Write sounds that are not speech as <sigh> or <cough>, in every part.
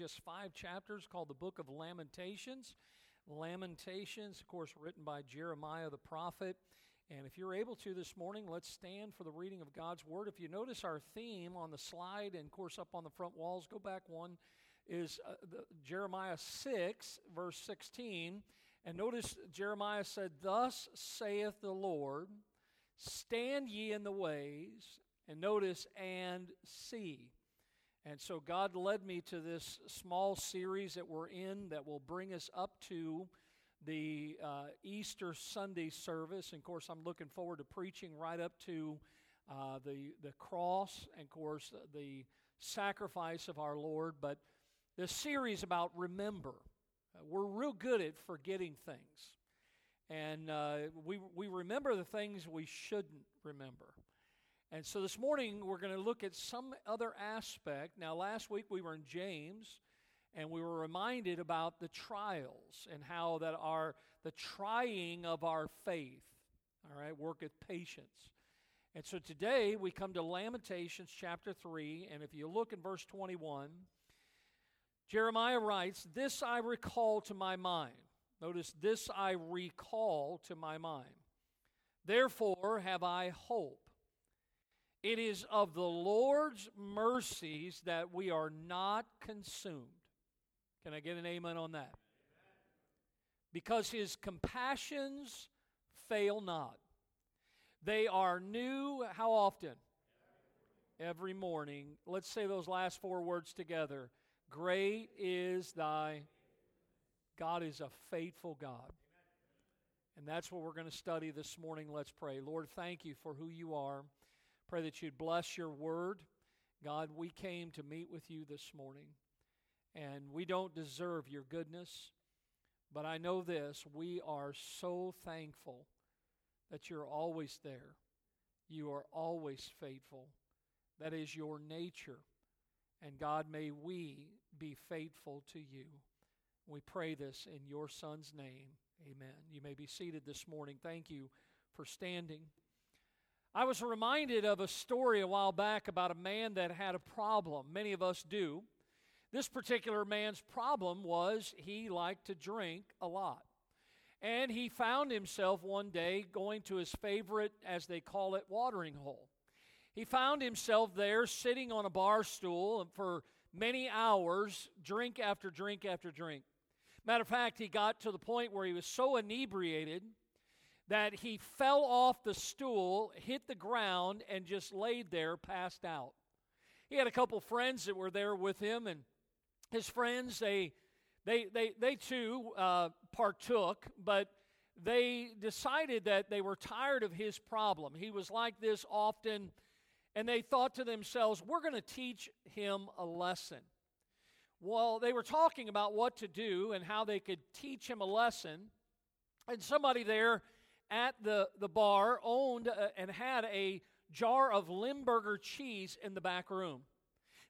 just five chapters called the Book of Lamentations. Lamentations, of course, written by Jeremiah the prophet. And if you're able to this morning, let's stand for the reading of God's Word. If you notice our theme on the slide and, of course, up on the front walls, go back one, is uh, the, Jeremiah 6, verse 16. And notice Jeremiah said, Thus saith the Lord, stand ye in the ways, and notice, and see. And so God led me to this small series that we're in that will bring us up to the uh, Easter Sunday service. And of course, I'm looking forward to preaching right up to uh, the, the cross and, of course, the sacrifice of our Lord. But the series about remember. Uh, we're real good at forgetting things. And uh, we, we remember the things we shouldn't remember. And so this morning we're going to look at some other aspect. Now, last week we were in James and we were reminded about the trials and how that are the trying of our faith all right worketh patience. And so today we come to lamentations chapter 3 and if you look in verse 21 jeremiah writes this i recall to my mind. Notice this i recall to my mind. Therefore have i hope it is of the lord's mercies that we are not consumed can I get an amen on that? Because his compassions fail not. They are new how often? Every morning. Let's say those last four words together. Great is thy God is a faithful God. And that's what we're going to study this morning. Let's pray. Lord, thank you for who you are. Pray that you'd bless your word. God, we came to meet with you this morning. And we don't deserve your goodness. But I know this we are so thankful that you're always there. You are always faithful. That is your nature. And God, may we be faithful to you. We pray this in your Son's name. Amen. You may be seated this morning. Thank you for standing. I was reminded of a story a while back about a man that had a problem. Many of us do. This particular man's problem was he liked to drink a lot. And he found himself one day going to his favorite, as they call it, watering hole. He found himself there sitting on a bar stool for many hours, drink after drink after drink. Matter of fact, he got to the point where he was so inebriated that he fell off the stool, hit the ground, and just laid there, passed out. He had a couple friends that were there with him, and his friends, they, they, they, they too uh, partook, but they decided that they were tired of his problem. He was like this often, and they thought to themselves, we're going to teach him a lesson. Well, they were talking about what to do and how they could teach him a lesson, and somebody there at the, the bar owned uh, and had a jar of Limburger cheese in the back room.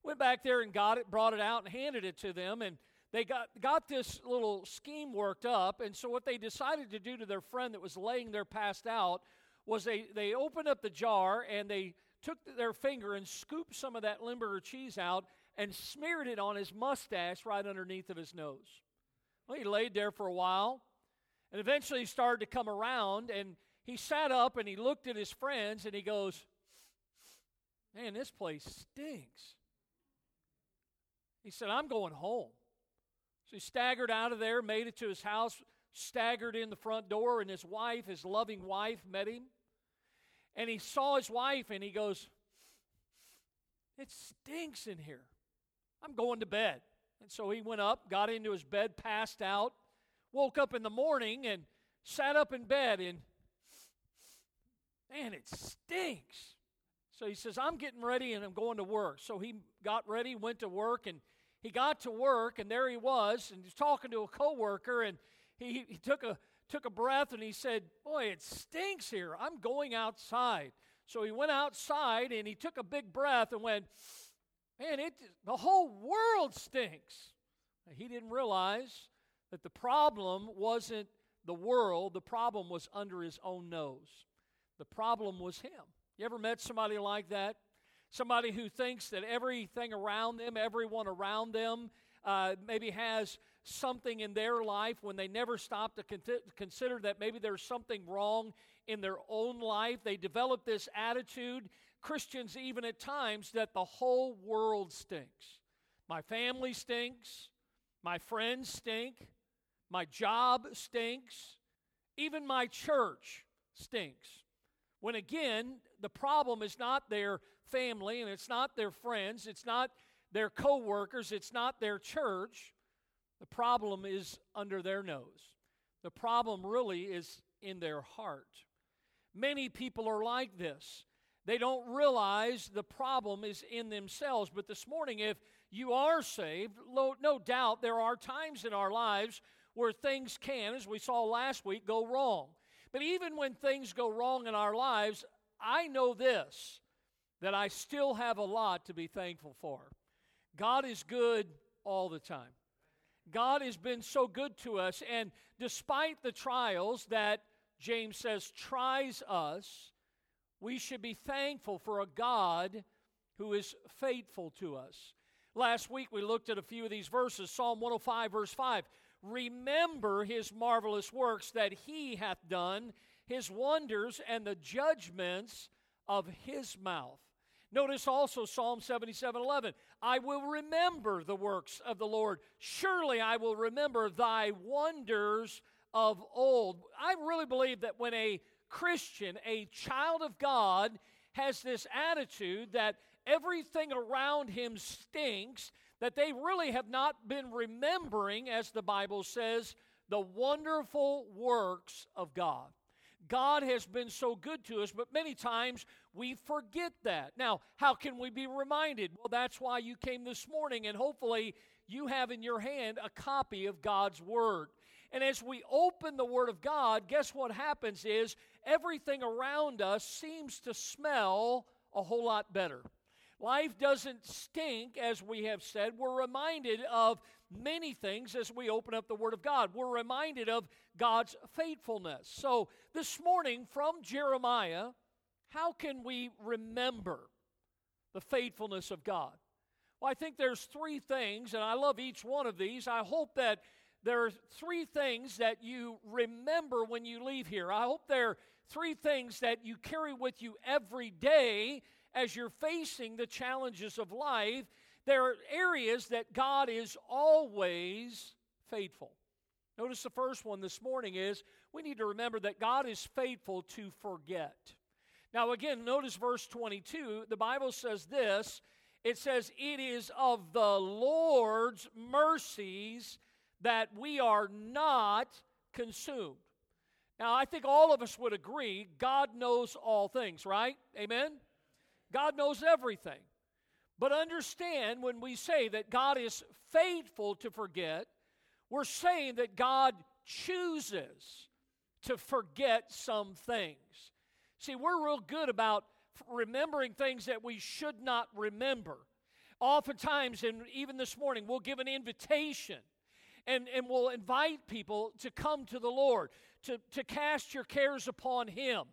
Went back there and got it, brought it out, and handed it to them. And they got, got this little scheme worked up. And so, what they decided to do to their friend that was laying there passed out was they, they opened up the jar and they took their finger and scooped some of that Limburger cheese out and smeared it on his mustache right underneath of his nose. Well, he laid there for a while and eventually he started to come around and he sat up and he looked at his friends and he goes, Man, this place stinks. He said, I'm going home. So he staggered out of there, made it to his house, staggered in the front door, and his wife, his loving wife, met him. And he saw his wife and he goes, It stinks in here. I'm going to bed. And so he went up, got into his bed, passed out, woke up in the morning and sat up in bed and man, it stinks. So he says, I'm getting ready and I'm going to work. So he got ready, went to work, and he got to work, and there he was, and he's talking to a coworker, and he, he took a took a breath and he said, Boy, it stinks here. I'm going outside. So he went outside and he took a big breath and went, Man, it the whole world stinks. He didn't realize that the problem wasn't the world, the problem was under his own nose. The problem was him. You ever met somebody like that? Somebody who thinks that everything around them, everyone around them, uh, maybe has something in their life when they never stop to con- consider that maybe there's something wrong in their own life. They develop this attitude, Christians even at times, that the whole world stinks. My family stinks. My friends stink. My job stinks. Even my church stinks. When again, the problem is not their family and it's not their friends, it's not their coworkers, it's not their church. The problem is under their nose. The problem really is in their heart. Many people are like this. They don't realize the problem is in themselves. But this morning, if you are saved, no doubt there are times in our lives where things can, as we saw last week, go wrong. But even when things go wrong in our lives, I know this that I still have a lot to be thankful for. God is good all the time. God has been so good to us, and despite the trials that James says tries us, we should be thankful for a God who is faithful to us. Last week we looked at a few of these verses Psalm 105, verse 5. Remember his marvelous works that he hath done, his wonders, and the judgments of his mouth. Notice also Psalm 77 11. I will remember the works of the Lord. Surely I will remember thy wonders of old. I really believe that when a Christian, a child of God, has this attitude that everything around him stinks, that they really have not been remembering, as the Bible says, the wonderful works of God. God has been so good to us, but many times we forget that. Now, how can we be reminded? Well, that's why you came this morning, and hopefully you have in your hand a copy of God's Word. And as we open the Word of God, guess what happens is everything around us seems to smell a whole lot better. Life doesn't stink, as we have said. We're reminded of many things as we open up the Word of God. We're reminded of God's faithfulness. So, this morning from Jeremiah, how can we remember the faithfulness of God? Well, I think there's three things, and I love each one of these. I hope that there are three things that you remember when you leave here. I hope there are three things that you carry with you every day as you're facing the challenges of life, there are areas that God is always faithful. Notice the first one this morning is we need to remember that God is faithful to forget. Now, again, notice verse 22. The Bible says this it says, It is of the Lord's mercies that we are not consumed. Now, I think all of us would agree God knows all things, right? Amen? God knows everything. But understand when we say that God is faithful to forget, we're saying that God chooses to forget some things. See, we're real good about remembering things that we should not remember. Oftentimes, and even this morning, we'll give an invitation and, and we'll invite people to come to the Lord, to, to cast your cares upon Him.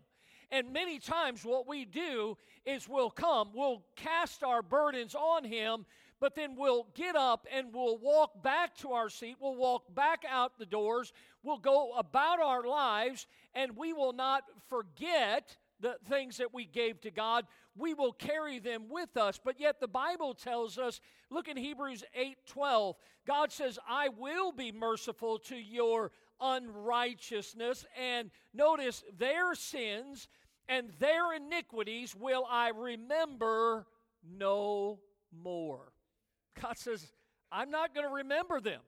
And many times, what we do is we'll come, we'll cast our burdens on Him, but then we'll get up and we'll walk back to our seat, we'll walk back out the doors, we'll go about our lives, and we will not forget the things that we gave to God. We will carry them with us. But yet the Bible tells us, look in Hebrews 8 12, God says, I will be merciful to your unrighteousness. And notice their sins and their iniquities will I remember no more. God says, I'm not going to remember them.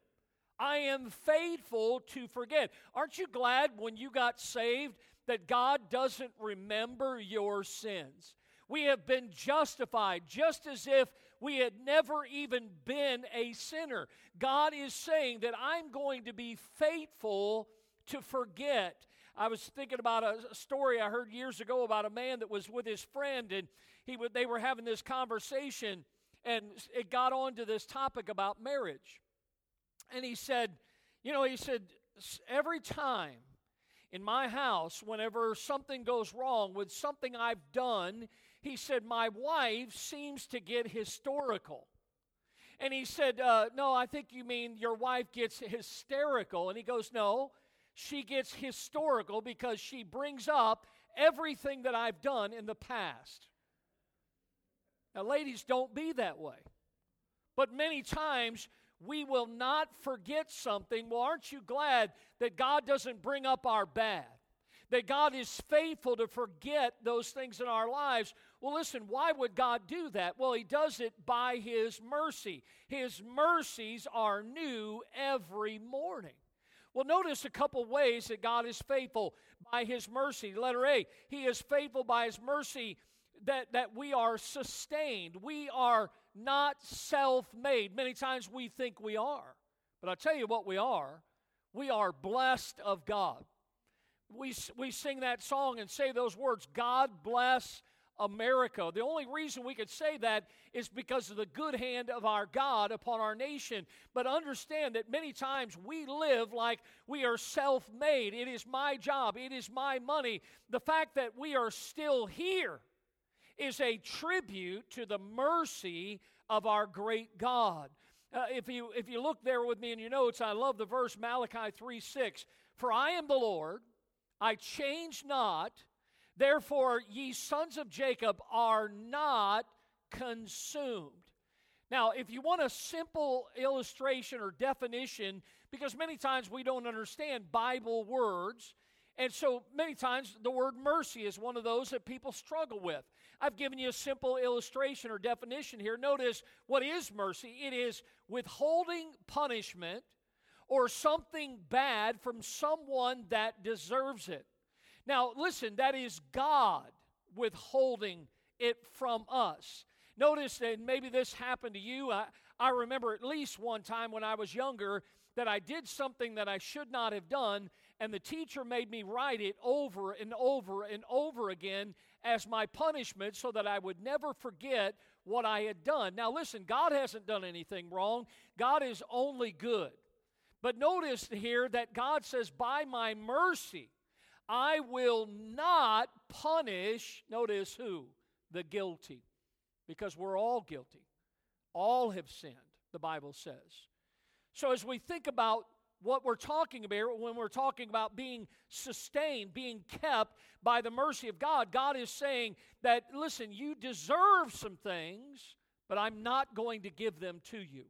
I am faithful to forget. Aren't you glad when you got saved that God doesn't remember your sins? We have been justified just as if we had never even been a sinner. God is saying that I'm going to be faithful to forget. I was thinking about a story I heard years ago about a man that was with his friend, and he they were having this conversation, and it got on to this topic about marriage. And he said, You know, he said, every time in my house, whenever something goes wrong with something I've done, he said, My wife seems to get historical. And he said, uh, No, I think you mean your wife gets hysterical. And he goes, No, she gets historical because she brings up everything that I've done in the past. Now, ladies, don't be that way. But many times we will not forget something. Well, aren't you glad that God doesn't bring up our bad? That God is faithful to forget those things in our lives. Well, listen, why would God do that? Well, He does it by His mercy. His mercies are new every morning. Well, notice a couple ways that God is faithful by His mercy. Letter A, He is faithful by His mercy that, that we are sustained. We are not self made. Many times we think we are. But I'll tell you what we are we are blessed of God. We, we sing that song and say those words God bless America. The only reason we could say that is because of the good hand of our God upon our nation. But understand that many times we live like we are self made. It is my job, it is my money. The fact that we are still here is a tribute to the mercy of our great God. Uh, if, you, if you look there with me in your notes, I love the verse Malachi 3 6. For I am the Lord, I change not. Therefore, ye sons of Jacob are not consumed. Now, if you want a simple illustration or definition, because many times we don't understand Bible words, and so many times the word mercy is one of those that people struggle with. I've given you a simple illustration or definition here. Notice what is mercy it is withholding punishment or something bad from someone that deserves it. Now, listen, that is God withholding it from us. Notice that maybe this happened to you. I, I remember at least one time when I was younger that I did something that I should not have done, and the teacher made me write it over and over and over again as my punishment so that I would never forget what I had done. Now, listen, God hasn't done anything wrong, God is only good. But notice here that God says, By my mercy, I will not punish, notice who? The guilty. Because we're all guilty. All have sinned, the Bible says. So as we think about what we're talking about when we're talking about being sustained, being kept by the mercy of God. God is saying that, listen, you deserve some things, but I'm not going to give them to you.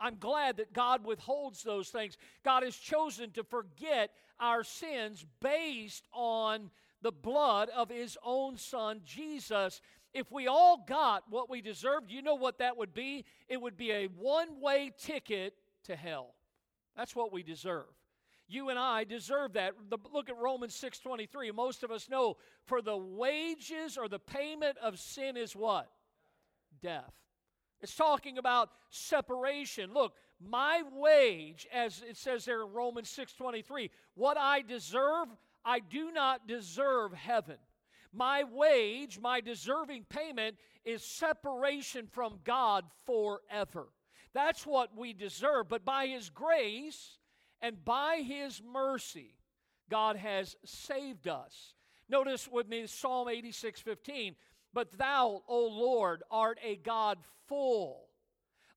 I'm glad that God withholds those things. God has chosen to forget our sins based on the blood of His own Son, Jesus. If we all got what we deserved, you know what that would be? It would be a one way ticket to hell. That's what we deserve. You and I deserve that. The, look at Romans 6:23. Most of us know for the wages or the payment of sin is what? Death. It's talking about separation. Look, my wage as it says there in Romans 6:23, what I deserve, I do not deserve heaven. My wage, my deserving payment is separation from God forever. That's what we deserve. But by His grace and by His mercy, God has saved us. Notice with me Psalm 86 15. But thou, O Lord, art a God full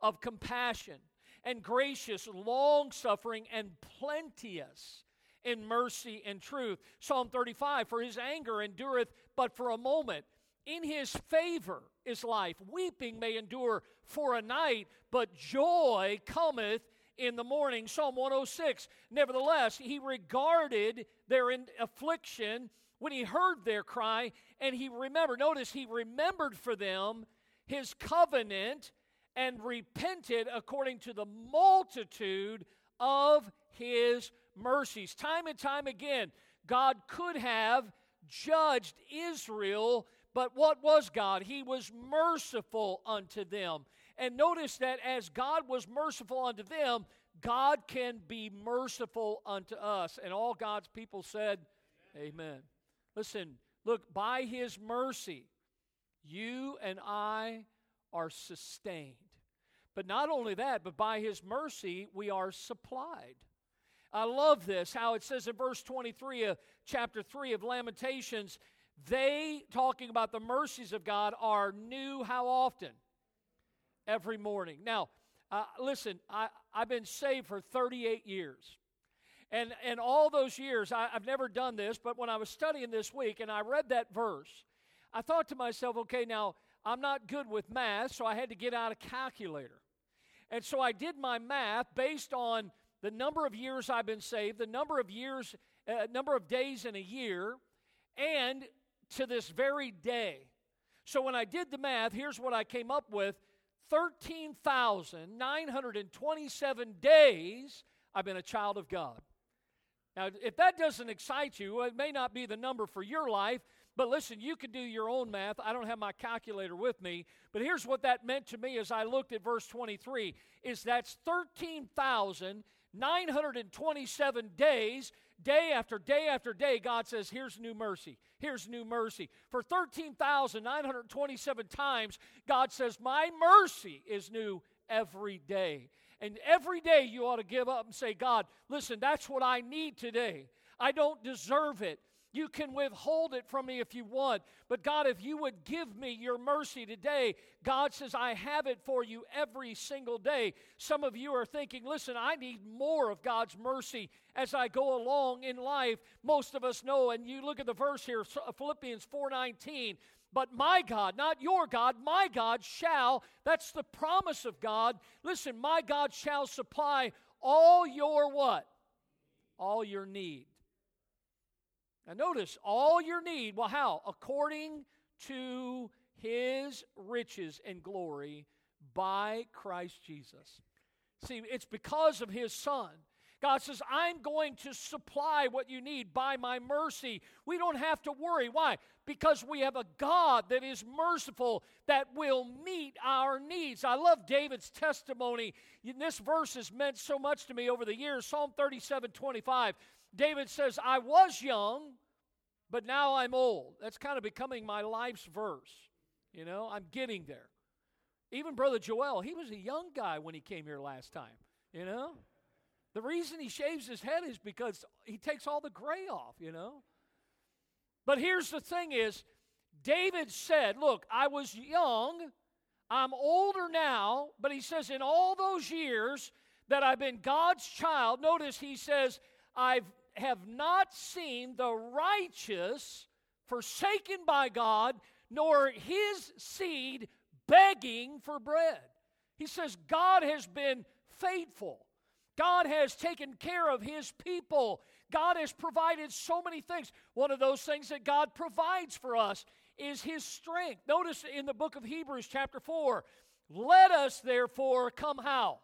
of compassion and gracious, long suffering, and plenteous in mercy and truth. Psalm 35 For his anger endureth but for a moment, in his favor is life. Weeping may endure for a night, but joy cometh in the morning. Psalm 106 Nevertheless, he regarded their affliction when he heard their cry, and he remembered. Notice, he remembered for them his covenant and repented according to the multitude of his mercies. Time and time again, God could have judged Israel but what was God? He was merciful unto them. And notice that as God was merciful unto them, God can be merciful unto us. And all God's people said, Amen. Amen. Listen, look, by His mercy, you and I are sustained. But not only that, but by His mercy, we are supplied. I love this, how it says in verse 23 of chapter 3 of Lamentations they, talking about the mercies of God, are new how often? Every morning. Now, Uh, listen, I, I've been saved for 38 years. And, and all those years, I, I've never done this, but when I was studying this week and I read that verse, I thought to myself, okay, now I'm not good with math, so I had to get out a calculator. And so I did my math based on the number of years I've been saved, the number of years, uh, number of days in a year, and to this very day. So when I did the math, here's what I came up with 13,927 days I've been a child of God. Now, if that doesn't excite you, it may not be the number for your life, but listen, you can do your own math. I don't have my calculator with me, but here's what that meant to me as I looked at verse 23 is that's 13,927 days day after day after day, God says, Here's new mercy. Here's new mercy. For 13,927 times, God says, My mercy is new every day. And every day you ought to give up and say, God, listen, that's what I need today. I don't deserve it. You can withhold it from me if you want. But God, if you would give me your mercy today, God says, I have it for you every single day. Some of you are thinking, listen, I need more of God's mercy as I go along in life. Most of us know, and you look at the verse here, Philippians 4:19. But my God, not your God, my God shall, that's the promise of God. Listen, my God shall supply all your what? All your need. Now notice, all your need, well, how? According to his riches and glory by Christ Jesus. See, it's because of his son. God says, I'm going to supply what you need by my mercy. We don't have to worry. Why? Because we have a God that is merciful, that will meet our needs. I love David's testimony. This verse has meant so much to me over the years. Psalm 37 25. David says, I was young, but now I'm old. That's kind of becoming my life's verse. You know, I'm getting there. Even Brother Joel, he was a young guy when he came here last time. You know? The reason he shaves his head is because he takes all the gray off, you know? But here's the thing is, David said, Look, I was young, I'm older now, but he says, in all those years that I've been God's child, notice he says, I've have not seen the righteous forsaken by God, nor his seed begging for bread. He says, God has been faithful. God has taken care of his people. God has provided so many things. One of those things that God provides for us is his strength. Notice in the book of Hebrews, chapter 4, let us therefore come how?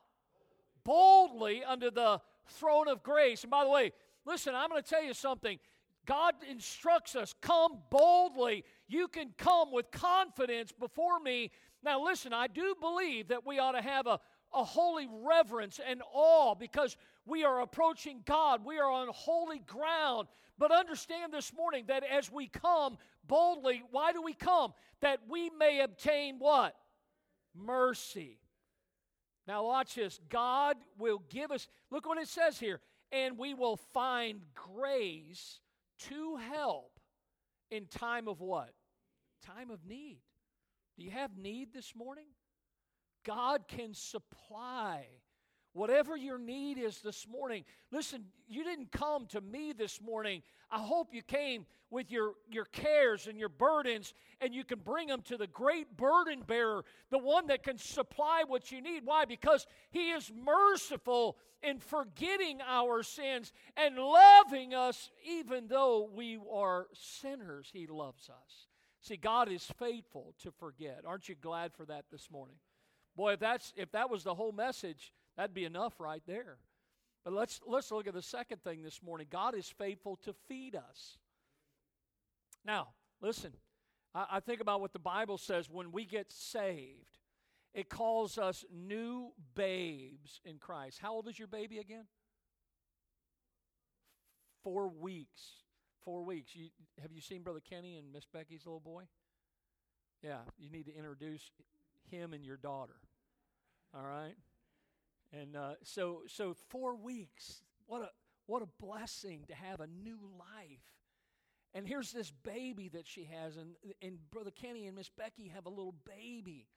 Boldly unto the throne of grace. And by the way, Listen, I'm going to tell you something. God instructs us come boldly. You can come with confidence before me. Now, listen, I do believe that we ought to have a, a holy reverence and awe because we are approaching God. We are on holy ground. But understand this morning that as we come boldly, why do we come? That we may obtain what? Mercy. Now, watch this. God will give us, look what it says here and we will find grace to help in time of what? Time of need. Do you have need this morning? God can supply whatever your need is this morning. Listen, you didn't come to me this morning. I hope you came with your, your cares and your burdens and you can bring them to the great burden bearer, the one that can supply what you need. Why? Because he is merciful in forgetting our sins and loving us even though we are sinners. He loves us. See, God is faithful to forget. Aren't you glad for that this morning? Boy, if that's if that was the whole message, that'd be enough right there. But let's let's look at the second thing this morning. God is faithful to feed us. Now, listen, I, I think about what the Bible says when we get saved. It calls us new babes in Christ. How old is your baby again? Four weeks. Four weeks. You, have you seen Brother Kenny and Miss Becky's little boy? Yeah, you need to introduce him and your daughter. All right? And uh, so, so four weeks. What a what a blessing to have a new life. And here's this baby that she has, and and Brother Kenny and Miss Becky have a little baby.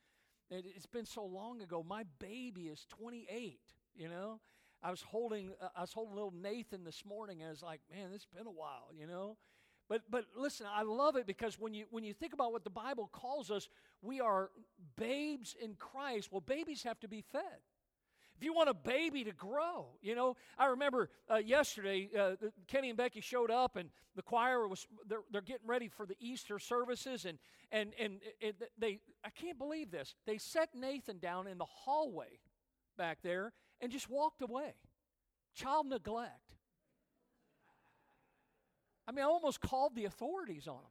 it, has been so long ago. My baby is 28, you know. I was holding uh, I was holding little Nathan this morning and I was like, man, it's been a while, you know. But but listen, I love it because when you when you think about what the Bible calls us, we are babes in Christ. Well, babies have to be fed. If you want a baby to grow, you know, I remember uh, yesterday, uh, Kenny and Becky showed up, and the choir was they're, they're getting ready for the Easter services, and and and it, they I can't believe this. They set Nathan down in the hallway back there and just walked away. Child neglect. I mean, I almost called the authorities on them.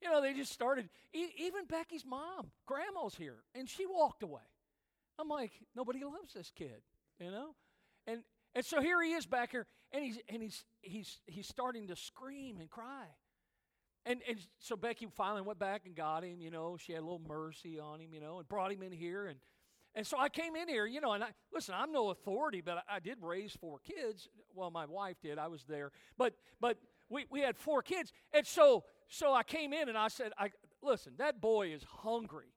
You know, they just started. even Becky's mom, grandma's here, and she walked away. I'm like, nobody loves this kid, you know? And and so here he is back here, and he's and he's he's he's starting to scream and cry. And and so Becky finally went back and got him, you know, she had a little mercy on him, you know, and brought him in here and and so I came in here, you know, and I listen, I'm no authority, but I, I did raise four kids. Well, my wife did, I was there. But but we, we had four kids. And so so I came in and I said, I listen, that boy is hungry.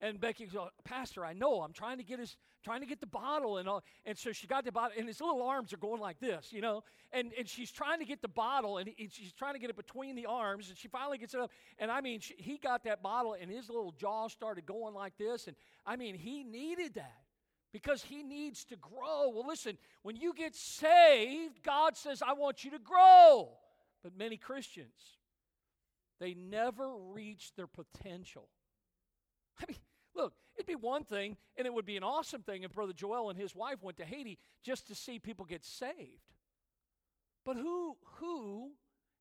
And Becky goes, Pastor, I know. I'm trying to get his, trying to get the bottle, and all. And so she got the bottle, and his little arms are going like this, you know. And and she's trying to get the bottle, and he, she's trying to get it between the arms, and she finally gets it up. And I mean, she, he got that bottle, and his little jaw started going like this. And I mean, he needed that because he needs to grow. Well, listen, when you get saved, God says, "I want you to grow." But many Christians, they never reach their potential. I mean, look, it'd be one thing, and it would be an awesome thing if Brother Joel and his wife went to Haiti just to see people get saved. But who who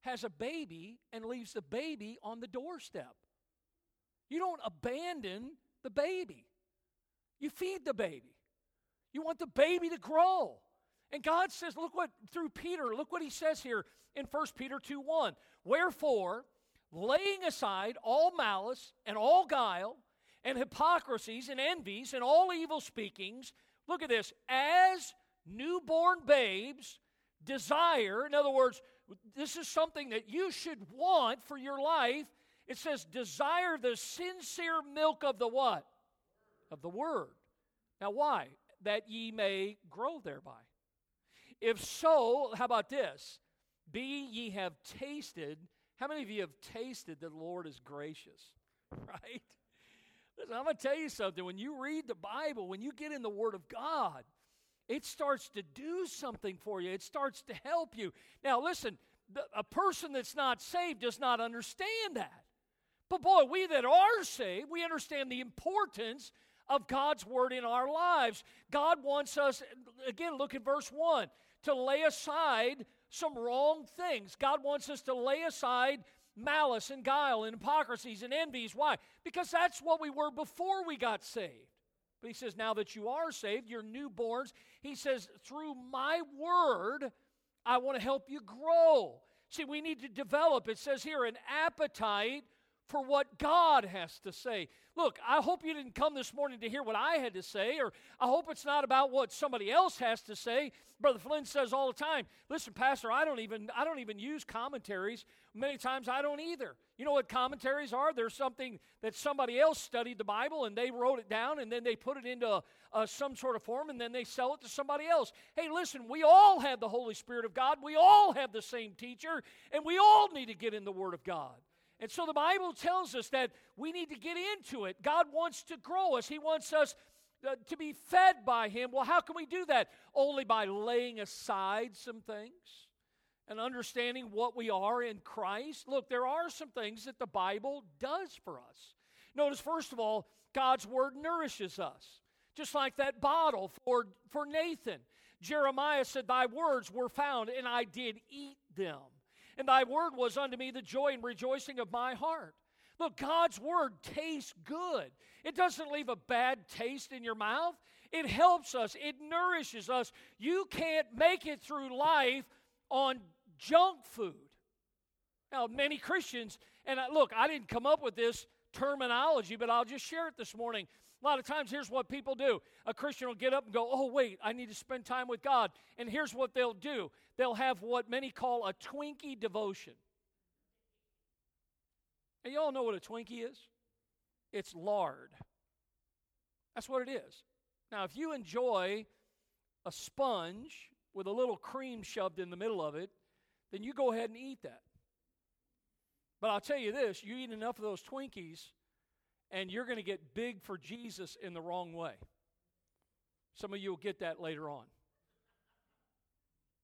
has a baby and leaves the baby on the doorstep? You don't abandon the baby. You feed the baby. You want the baby to grow. And God says, look what through Peter, look what he says here in 1 Peter 2 1. Wherefore, laying aside all malice and all guile and hypocrisies and envies and all evil speakings. Look at this. As newborn babes desire, in other words, this is something that you should want for your life. It says, desire the sincere milk of the what? Of the word. Now, why? That ye may grow thereby. If so, how about this? Be ye have tasted. How many of you have tasted that the Lord is gracious? <laughs> Right? Listen, I'm going to tell you something. When you read the Bible, when you get in the Word of God, it starts to do something for you, it starts to help you. Now, listen, the, a person that's not saved does not understand that. But boy, we that are saved, we understand the importance of God's Word in our lives. God wants us, again, look at verse 1, to lay aside some wrong things. God wants us to lay aside malice and guile and hypocrisies and envies. Why? Because that's what we were before we got saved. But he says, now that you are saved, you're newborns, he says, through my word, I want to help you grow. See, we need to develop, it says here, an appetite for what God has to say. Look, I hope you didn't come this morning to hear what I had to say, or I hope it's not about what somebody else has to say. Brother Flynn says all the time, listen, Pastor, I don't even I don't even use commentaries. Many times I don't either. You know what commentaries are? There's something that somebody else studied the Bible and they wrote it down and then they put it into some sort of form and then they sell it to somebody else. Hey, listen, we all have the Holy Spirit of God. We all have the same teacher and we all need to get in the Word of God. And so the Bible tells us that we need to get into it. God wants to grow us, He wants us uh, to be fed by Him. Well, how can we do that? Only by laying aside some things and understanding what we are in Christ. Look, there are some things that the Bible does for us. Notice, first of all, God's Word nourishes us, just like that bottle for, for Nathan. Jeremiah said, Thy words were found, and I did eat them and thy word was unto me the joy and rejoicing of my heart. Look, God's word tastes good. It doesn't leave a bad taste in your mouth. It helps us, it nourishes us. You can't make it through life on junk food. Now, many Christians, and look, I didn't come up with this terminology, but I'll just share it this morning. A lot of times, here's what people do a Christian will get up and go, Oh, wait, I need to spend time with God. And here's what they'll do they'll have what many call a Twinkie devotion. And you all know what a Twinkie is? It's lard. That's what it is. Now, if you enjoy a sponge with a little cream shoved in the middle of it, then you go ahead and eat that. But I'll tell you this you eat enough of those Twinkies, and you're going to get big for Jesus in the wrong way. Some of you will get that later on.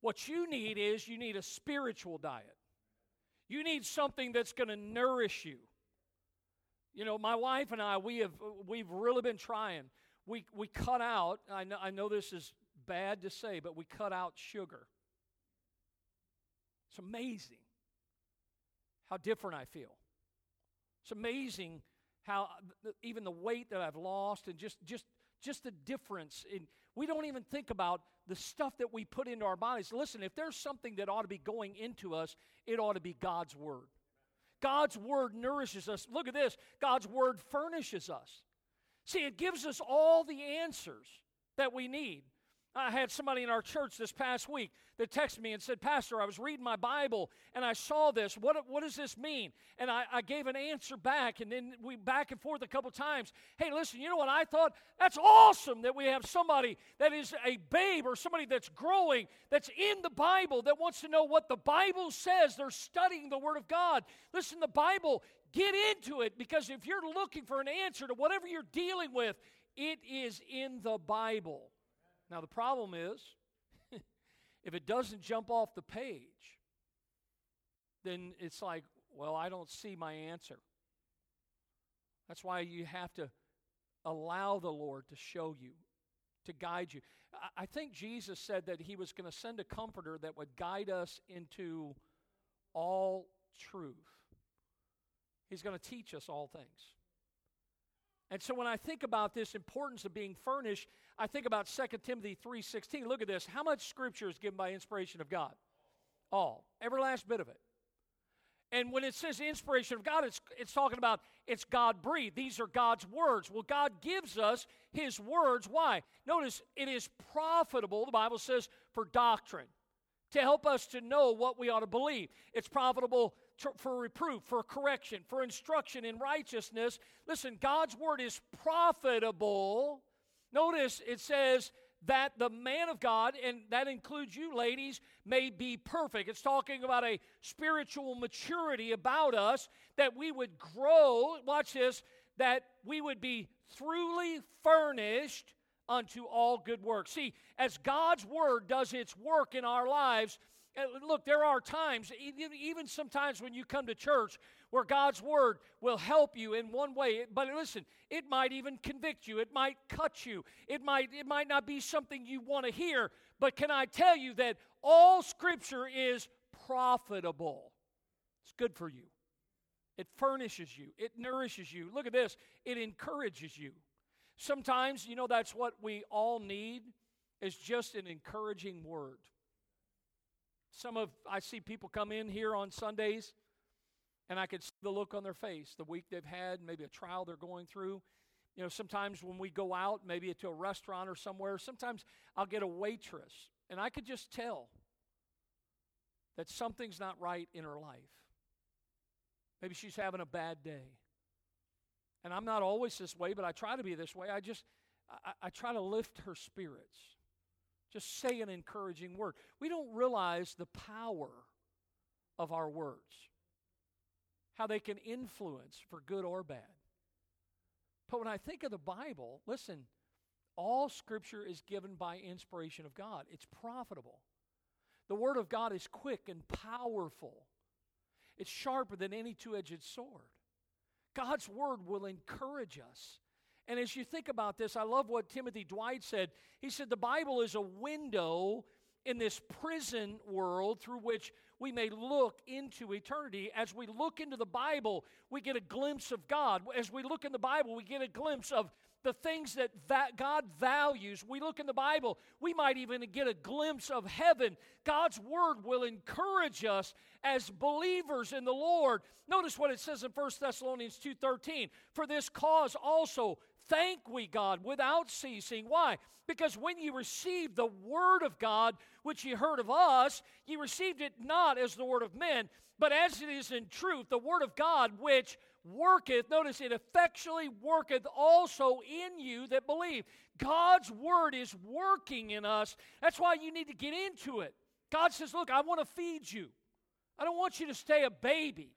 What you need is you need a spiritual diet. You need something that's going to nourish you. You know, my wife and I, we have we've really been trying. We we cut out. I know I know this is bad to say, but we cut out sugar. It's amazing how different I feel. It's amazing how even the weight that I've lost and just just just the difference in we don't even think about the stuff that we put into our bodies. Listen, if there's something that ought to be going into us, it ought to be God's word. God's word nourishes us. Look at this God's word furnishes us. See, it gives us all the answers that we need. I had somebody in our church this past week that texted me and said, Pastor, I was reading my Bible and I saw this. What, what does this mean? And I, I gave an answer back, and then we back and forth a couple times. Hey, listen, you know what I thought? That's awesome that we have somebody that is a babe or somebody that's growing, that's in the Bible, that wants to know what the Bible says. They're studying the Word of God. Listen, the Bible, get into it because if you're looking for an answer to whatever you're dealing with, it is in the Bible. Now, the problem is, <laughs> if it doesn't jump off the page, then it's like, well, I don't see my answer. That's why you have to allow the Lord to show you, to guide you. I think Jesus said that he was going to send a comforter that would guide us into all truth. He's going to teach us all things. And so when I think about this importance of being furnished, I think about 2 Timothy 3:16. Look at this. How much scripture is given by inspiration of God? All. Every last bit of it. And when it says inspiration of God, it's, it's talking about it's God breathed. These are God's words. Well, God gives us His words. Why? Notice it is profitable, the Bible says, for doctrine, to help us to know what we ought to believe. It's profitable for reproof, for correction, for instruction in righteousness. Listen, God's word is profitable. Notice it says that the man of God, and that includes you ladies, may be perfect. It's talking about a spiritual maturity about us, that we would grow, watch this, that we would be truly furnished unto all good works. See, as God's word does its work in our lives, Look, there are times, even sometimes when you come to church, where God's word will help you in one way. But listen, it might even convict you. It might cut you. It might, it might not be something you want to hear. But can I tell you that all scripture is profitable? It's good for you. It furnishes you. It nourishes you. Look at this. It encourages you. Sometimes, you know, that's what we all need is just an encouraging word. Some of I see people come in here on Sundays and I could see the look on their face, the week they've had, maybe a trial they're going through. You know, sometimes when we go out, maybe to a restaurant or somewhere, sometimes I'll get a waitress and I could just tell that something's not right in her life. Maybe she's having a bad day. And I'm not always this way, but I try to be this way. I just, I, I try to lift her spirits. Just say an encouraging word. We don't realize the power of our words, how they can influence for good or bad. But when I think of the Bible, listen, all scripture is given by inspiration of God, it's profitable. The Word of God is quick and powerful, it's sharper than any two edged sword. God's Word will encourage us. And as you think about this, I love what Timothy Dwight said. He said, The Bible is a window in this prison world through which we may look into eternity. As we look into the Bible, we get a glimpse of God. As we look in the Bible, we get a glimpse of the things that, that God values. We look in the Bible, we might even get a glimpse of heaven. God's word will encourage us as believers in the Lord. Notice what it says in 1 Thessalonians 2:13. For this cause also thank we God without ceasing. Why? Because when you received the word of God, which you heard of us, you received it not as the word of men, but as it is in truth, the word of God, which worketh, notice it effectually worketh also in you that believe. God's word is working in us. That's why you need to get into it. God says, Look, I want to feed you. I don't want you to stay a baby.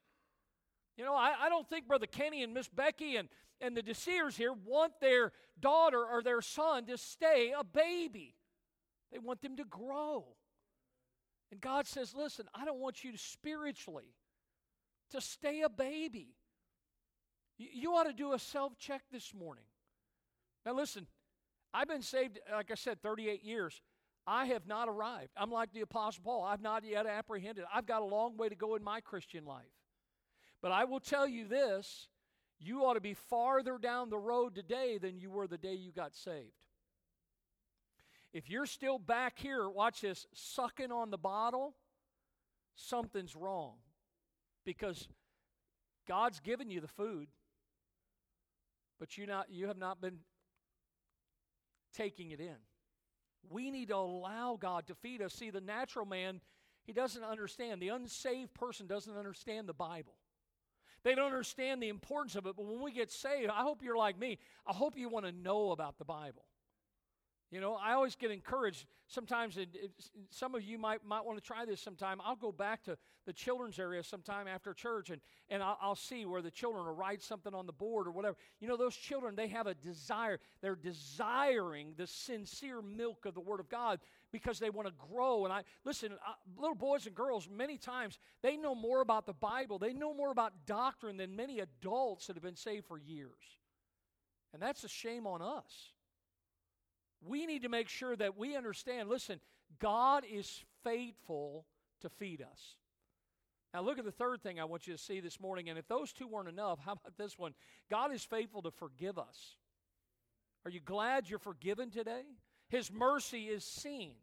You know, I, I don't think Brother Kenny and Miss Becky and, and the Desirs here want their daughter or their son to stay a baby. They want them to grow. And God says, listen, I don't want you to spiritually to stay a baby. You, ought to do a self check this morning. Now, listen, I've been saved, like I said, 38 years. I have not arrived. I'm like the Apostle Paul. I've not yet apprehended. I've got a long way to go in my Christian life. But I will tell you this you ought to be farther down the road today than you were the day you got saved. If you're still back here, watch this, sucking on the bottle, something's wrong. Because God's given you the food, but you not you have not been taking it in. We need to allow God to feed us. See, the natural man, he doesn't understand. The unsaved person doesn't understand the Bible. They don't understand the importance of it. But when we get saved, I hope you're like me. I hope you want to know about the Bible. You know, I always get encouraged. Sometimes, it, it, some of you might, might want to try this sometime. I'll go back to the children's area sometime after church and, and I'll, I'll see where the children will write something on the board or whatever. You know, those children, they have a desire. They're desiring the sincere milk of the Word of God because they want to grow. And I, listen, uh, little boys and girls, many times, they know more about the Bible, they know more about doctrine than many adults that have been saved for years. And that's a shame on us we need to make sure that we understand listen, God is faithful to feed us. Now, look at the third thing I want you to see this morning. And if those two weren't enough, <laughs> how about this one? God is faithful to forgive us. Are you glad you're forgiven today? His mercy is seen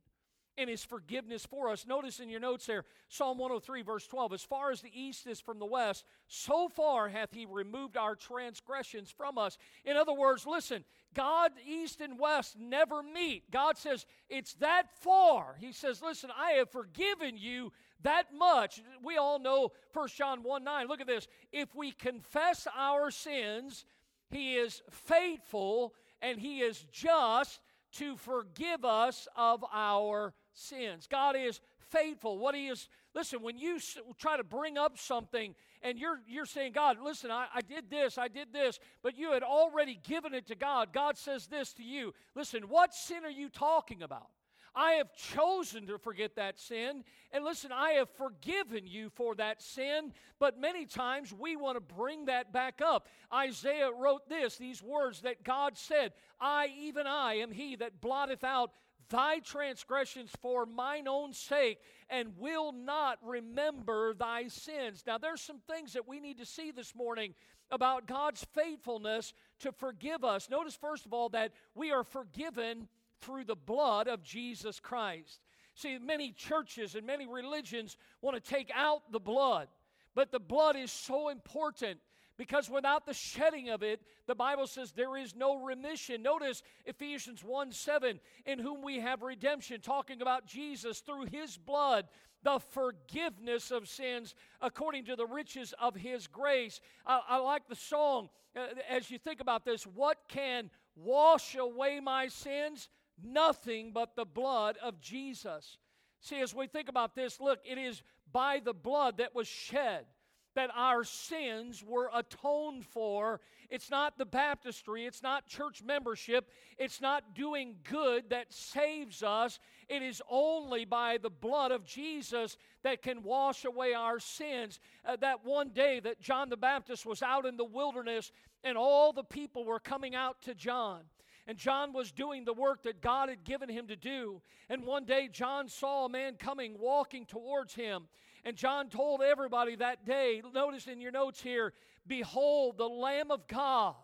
and his forgiveness for us. Notice in your notes there, Psalm 103, verse 12 As far as the east is from the west, so far hath he removed our transgressions from us. In other words, listen, God, east and west never meet. God says, It's that far. He says, Listen, I have forgiven you that much. We all know 1 John 1 9. Look at this. If we confess our sins, he is faithful and he is just to forgive us of our sins. God is faithful. What He is, listen, when you try to bring up something and you're, you're saying, God, listen, I, I did this, I did this, but you had already given it to God. God says this to you. Listen, what sin are you talking about? I have chosen to forget that sin. And listen, I have forgiven you for that sin. But many times we want to bring that back up. Isaiah wrote this, these words that God said, I, even I, am he that blotteth out thy transgressions for mine own sake and will not remember thy sins. Now, there's some things that we need to see this morning about God's faithfulness to forgive us. Notice, first of all, that we are forgiven through the blood of Jesus Christ. See, many churches and many religions want to take out the blood, but the blood is so important because without the shedding of it, the Bible says there is no remission. Notice Ephesians 1 7, in whom we have redemption, talking about Jesus through his blood, the forgiveness of sins according to the riches of his grace. I, I like the song uh, as you think about this what can wash away my sins? Nothing but the blood of Jesus. See, as we think about this, look, it is by the blood that was shed that our sins were atoned for. It's not the baptistry, it's not church membership, it's not doing good that saves us. It is only by the blood of Jesus that can wash away our sins. Uh, that one day that John the Baptist was out in the wilderness and all the people were coming out to John. And John was doing the work that God had given him to do. And one day, John saw a man coming, walking towards him. And John told everybody that day, notice in your notes here, Behold, the Lamb of God,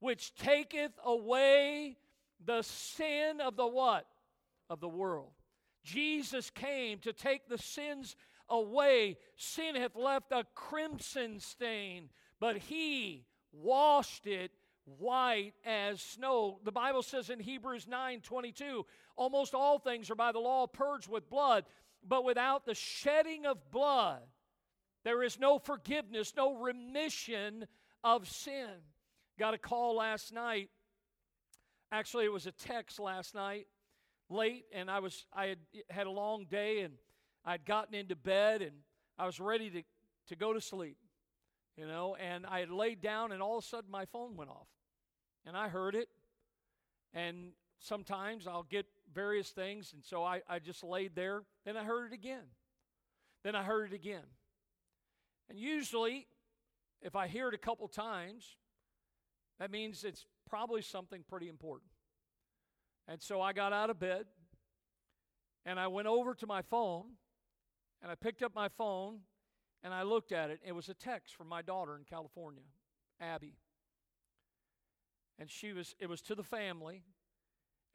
which taketh away the sin of the what? Of the world. Jesus came to take the sins away. Sin hath left a crimson stain, but he washed it white as snow. The Bible says in Hebrews 9 22, almost all things are by the law purged with blood, but without the shedding of blood, there is no forgiveness, no remission of sin. Got a call last night. Actually, it was a text last night, late, and I was I had had a long day and I'd gotten into bed and I was ready to, to go to sleep. You know, and I had laid down and all of a sudden my phone went off. And I heard it. And sometimes I'll get various things, and so I, I just laid there. Then I heard it again. Then I heard it again. And usually, if I hear it a couple times, that means it's probably something pretty important. And so I got out of bed and I went over to my phone and I picked up my phone and I looked at it. It was a text from my daughter in California, Abby. And she was it was to the family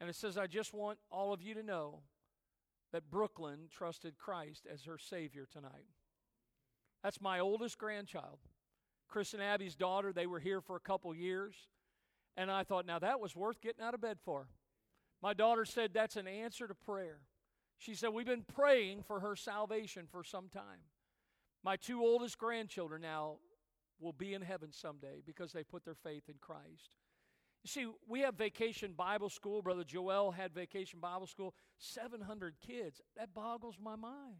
and it says I just want all of you to know that Brooklyn trusted Christ as her savior tonight. That's my oldest grandchild. Chris and Abby's daughter, they were here for a couple years. And I thought, now that was worth getting out of bed for. My daughter said that's an answer to prayer. She said, We've been praying for her salvation for some time. My two oldest grandchildren now will be in heaven someday because they put their faith in Christ. You see, we have vacation Bible school. Brother Joel had vacation Bible school. 700 kids. That boggles my mind.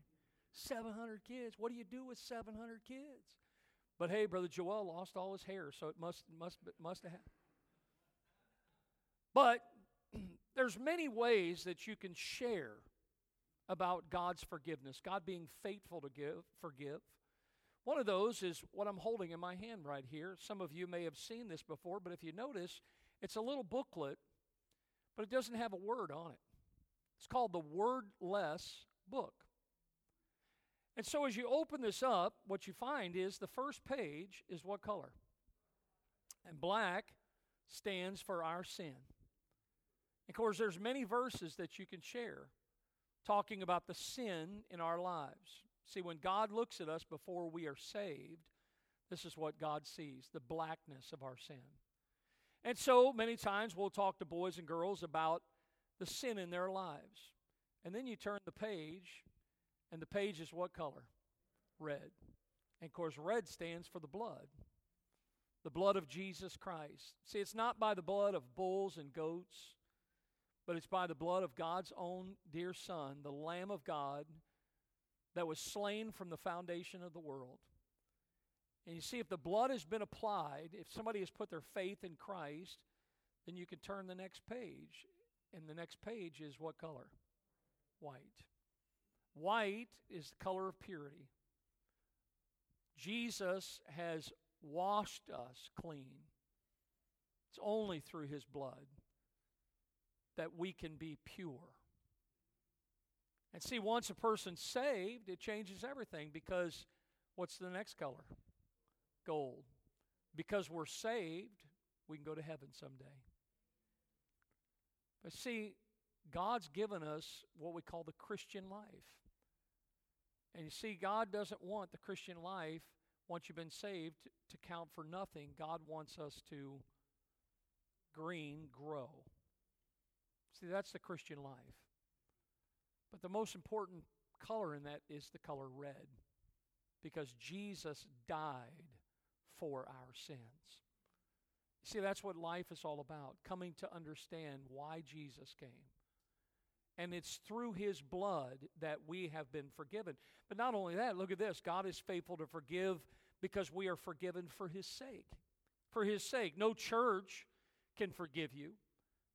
700 kids. What do you do with 700 kids? But hey, Brother Joel lost all his hair, so it must, must, must have happened. But <clears throat> there's many ways that you can share about God's forgiveness, God being faithful to give, forgive. One of those is what I'm holding in my hand right here. Some of you may have seen this before, but if you notice, it's a little booklet, but it doesn't have a word on it. It's called the Wordless Book. And so as you open this up, what you find is the first page is what color? And black stands for our sin. Of course, there's many verses that you can share talking about the sin in our lives. See, when God looks at us before we are saved, this is what God sees the blackness of our sin. And so many times we'll talk to boys and girls about the sin in their lives. And then you turn the page, and the page is what color? Red. And of course, red stands for the blood. The blood of Jesus Christ. See, it's not by the blood of bulls and goats, but it's by the blood of God's own dear Son, the Lamb of God, that was slain from the foundation of the world. And you see, if the blood has been applied, if somebody has put their faith in Christ, then you can turn the next page. And the next page is what color? White. White is the color of purity. Jesus has washed us clean. It's only through his blood that we can be pure. And see, once a person's saved, it changes everything because what's the next color? Gold. Because we're saved, we can go to heaven someday. But see, God's given us what we call the Christian life. And you see, God doesn't want the Christian life, once you've been saved, to count for nothing. God wants us to green grow. See, that's the Christian life. But the most important color in that is the color red because Jesus died for our sins. See, that's what life is all about coming to understand why Jesus came. And it's through his blood that we have been forgiven. But not only that, look at this God is faithful to forgive because we are forgiven for his sake. For his sake. No church can forgive you.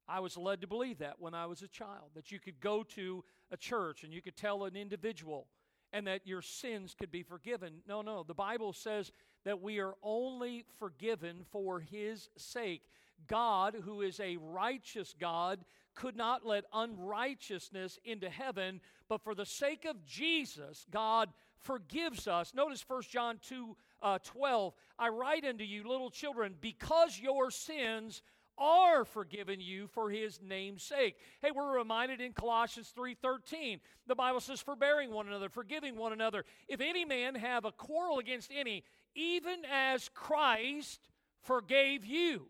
I was led to believe that when I was a child, that you could go to a church and you could tell an individual and that your sins could be forgiven. No, no. The Bible says that we are only forgiven for His sake. God, who is a righteous God, could not let unrighteousness into heaven, but for the sake of Jesus, God forgives us. Notice 1 John 2 uh, 12. I write unto you, little children, because your sins are forgiven you for his name's sake. Hey, we're reminded in Colossians 3:13. The Bible says forbearing one another, forgiving one another. If any man have a quarrel against any, even as Christ forgave you,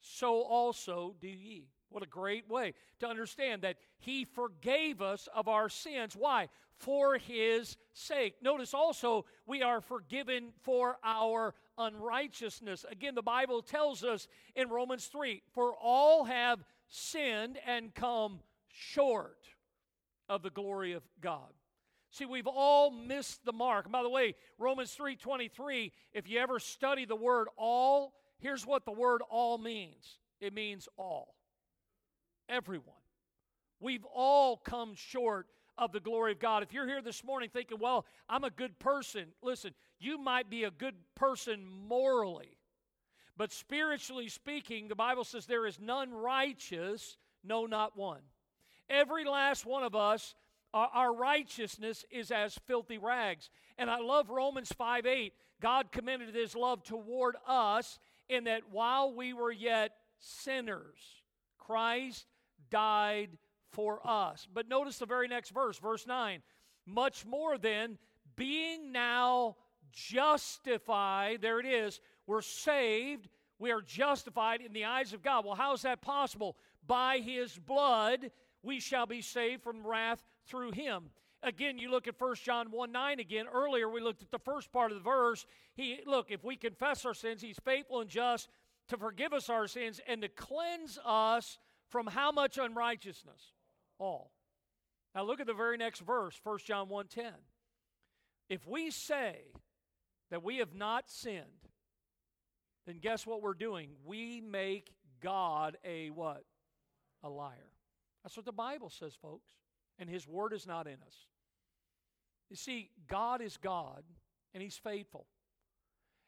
so also do ye. What a great way to understand that he forgave us of our sins. Why? For his sake. Notice also, we are forgiven for our unrighteousness. Again, the Bible tells us in Romans 3 for all have sinned and come short of the glory of God. See, we've all missed the mark. By the way, Romans 3:23, if you ever study the word all, here's what the word all means. It means all. Everyone. We've all come short of the glory of God. If you're here this morning thinking, well, I'm a good person, listen, you might be a good person morally. But spiritually speaking, the Bible says there is none righteous, no, not one. Every last one of us, our, righteousness is as filthy rags. And I love Romans 5 8. God commended his love toward us in that while we were yet sinners, Christ died for us. But notice the very next verse, verse 9. Much more than being now justified, there it is, we're saved, we are justified in the eyes of God. Well, how is that possible? By his blood we shall be saved from wrath through him. Again, you look at 1 John 1 9 again. Earlier, we looked at the first part of the verse. He look, if we confess our sins, he's faithful and just to forgive us our sins and to cleanse us from how much unrighteousness? All. Now look at the very next verse, 1 John 1:10. If we say that we have not sinned, then guess what we're doing? We make God a what? A liar. That's what the Bible says, folks. And his word is not in us. You see, God is God and he's faithful.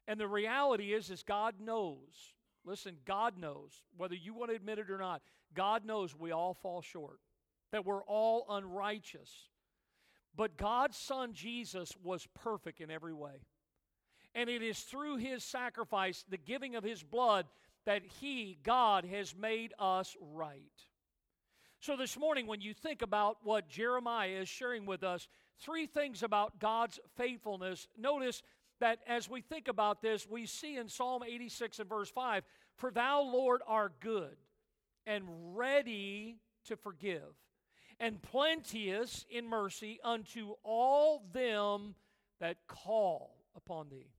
And the reality is is God knows. Listen, God knows whether you want to admit it or not. God knows we all fall short. That we're all unrighteous. But God's son Jesus was perfect in every way. And it is through his sacrifice, the giving of his blood, that he, God, has made us right. So, this morning, when you think about what Jeremiah is sharing with us, three things about God's faithfulness. Notice that as we think about this, we see in Psalm 86 and verse 5 For thou, Lord, art good and ready to forgive, and plenteous in mercy unto all them that call upon thee.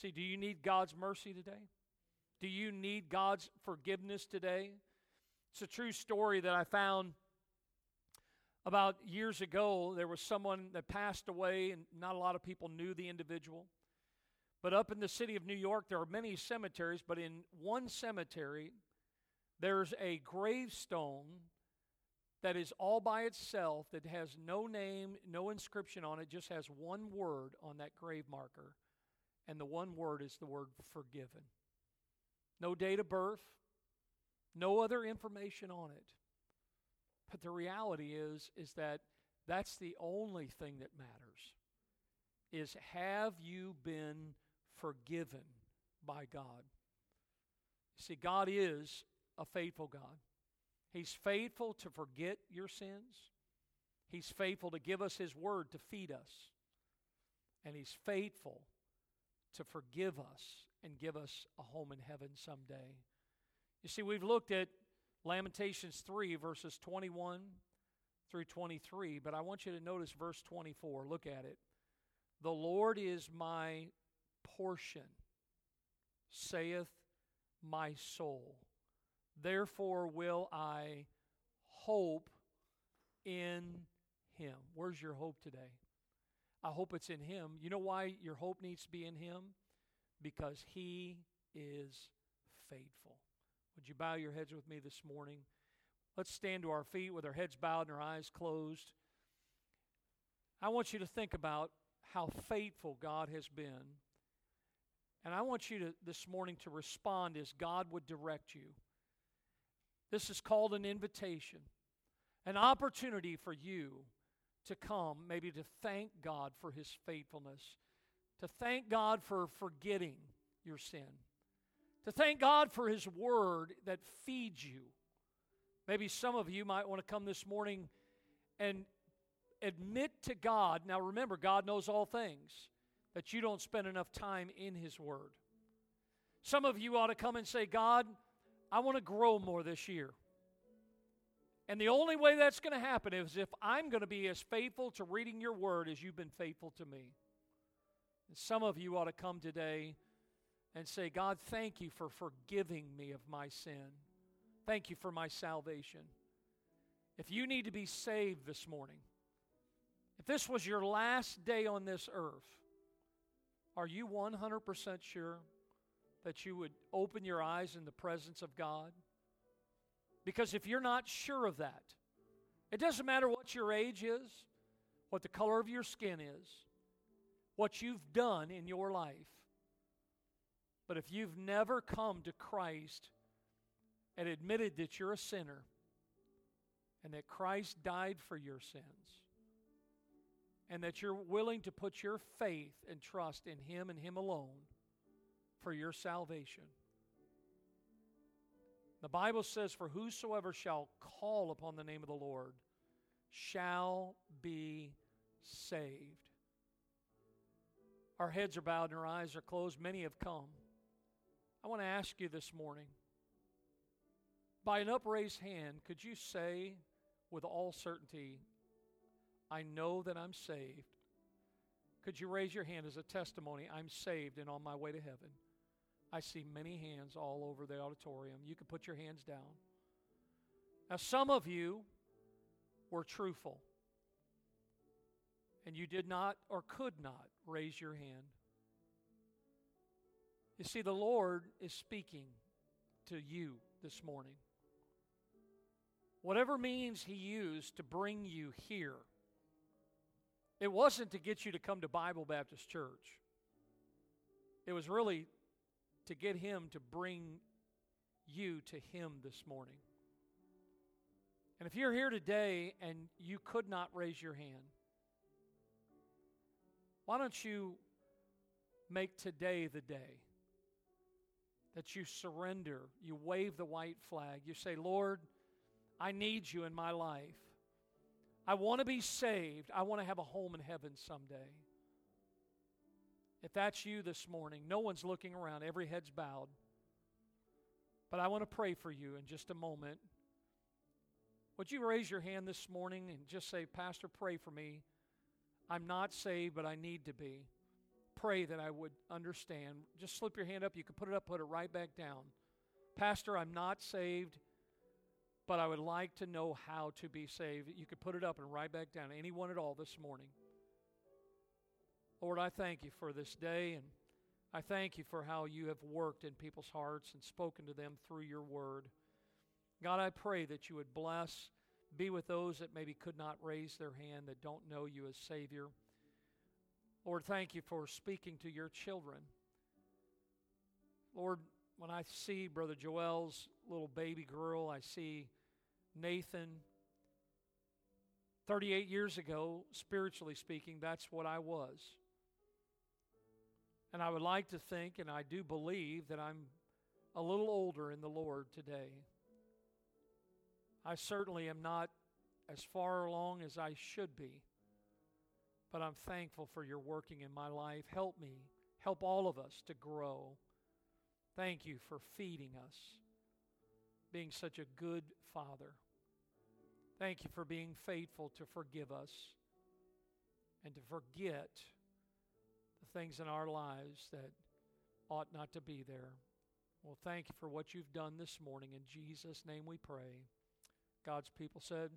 See, do you need God's mercy today? Do you need God's forgiveness today? It's a true story that I found about years ago. There was someone that passed away, and not a lot of people knew the individual. But up in the city of New York, there are many cemeteries, but in one cemetery, there's a gravestone that is all by itself that has no name, no inscription on it, just has one word on that grave marker and the one word is the word forgiven. No date of birth, no other information on it. But the reality is is that that's the only thing that matters. Is have you been forgiven by God? See, God is a faithful God. He's faithful to forget your sins. He's faithful to give us His word to feed us. And He's faithful to forgive us and give us a home in heaven someday. You see, we've looked at Lamentations 3, verses 21 through 23, but I want you to notice verse 24. Look at it. The Lord is my portion, saith my soul. Therefore will I hope in him. Where's your hope today? I hope it's in Him. You know why your hope needs to be in Him? Because He is faithful. Would you bow your heads with me this morning? Let's stand to our feet with our heads bowed and our eyes closed. I want you to think about how faithful God has been. And I want you to this morning to respond as God would direct you. This is called an invitation, an opportunity for you to come, maybe to thank God for his faithfulness, to thank God for forgetting your sin, to thank God for his word that feeds you. Maybe some of you might want to come this morning and admit to God. Now remember, God knows all things, that you don't spend enough time in his word. Some of you ought to come and say, God, I want to grow more this year. And the only way that's going to happen is if I'm going to be as faithful to reading your word as you've been faithful to me. Some of you ought to come today and say, God, thank you for forgiving me of my sin. Thank you for my salvation. If you need to be saved this morning, if this was your last day on this earth, are you 100% sure that you would open your eyes in the presence of God? Because if you're not sure of that, it doesn't matter what your age is, what the color of your skin is, what you've done in your life. But if you've never come to Christ and admitted that you're a sinner and that Christ died for your sins, and that you're willing to put your faith and trust in Him and Him alone for your salvation. The Bible says, For whosoever shall call upon the name of the Lord shall be saved. Our heads are bowed and our eyes are closed. Many have come. I want to ask you this morning by an upraised hand, could you say with all certainty, I know that I'm saved? Could you raise your hand as a testimony? I'm saved and on my way to heaven. I see many hands all over the auditorium. You can put your hands down. Now, some of you were truthful and you did not or could not raise your hand. You see, the Lord is speaking to you this morning. Whatever means He used to bring you here, it wasn't to get you to come to Bible Baptist Church. It was really to get Him to bring you to Him this morning. And if you're here today and you could not raise your hand, why don't you make today the day that you surrender, you wave the white flag, you say, Lord, I need you in my life. I want to be saved. I want to have a home in heaven someday. If that's you this morning, no one's looking around, every head's bowed. But I want to pray for you in just a moment. Would you raise your hand this morning and just say, Pastor, pray for me? I'm not saved, but I need to be. Pray that I would understand. Just slip your hand up. You can put it up, put it right back down. Pastor, I'm not saved, but I would like to know how to be saved. You could put it up and right back down. Anyone at all this morning. Lord, I thank you for this day, and I thank you for how you have worked in people's hearts and spoken to them through your word. God, I pray that you would bless be with those that maybe could not raise their hand, that don't know you as Savior. Lord, thank you for speaking to your children. Lord, when I see Brother Joel's little baby girl, I see Nathan. 38 years ago, spiritually speaking, that's what I was. And I would like to think, and I do believe, that I'm a little older in the Lord today. I certainly am not as far along as I should be, but I'm thankful for your working in my life. Help me, help all of us to grow. Thank you for feeding us, being such a good Father. Thank you for being faithful to forgive us and to forget the things in our lives that ought not to be there. Well, thank you for what you've done this morning. In Jesus' name we pray. God's people said,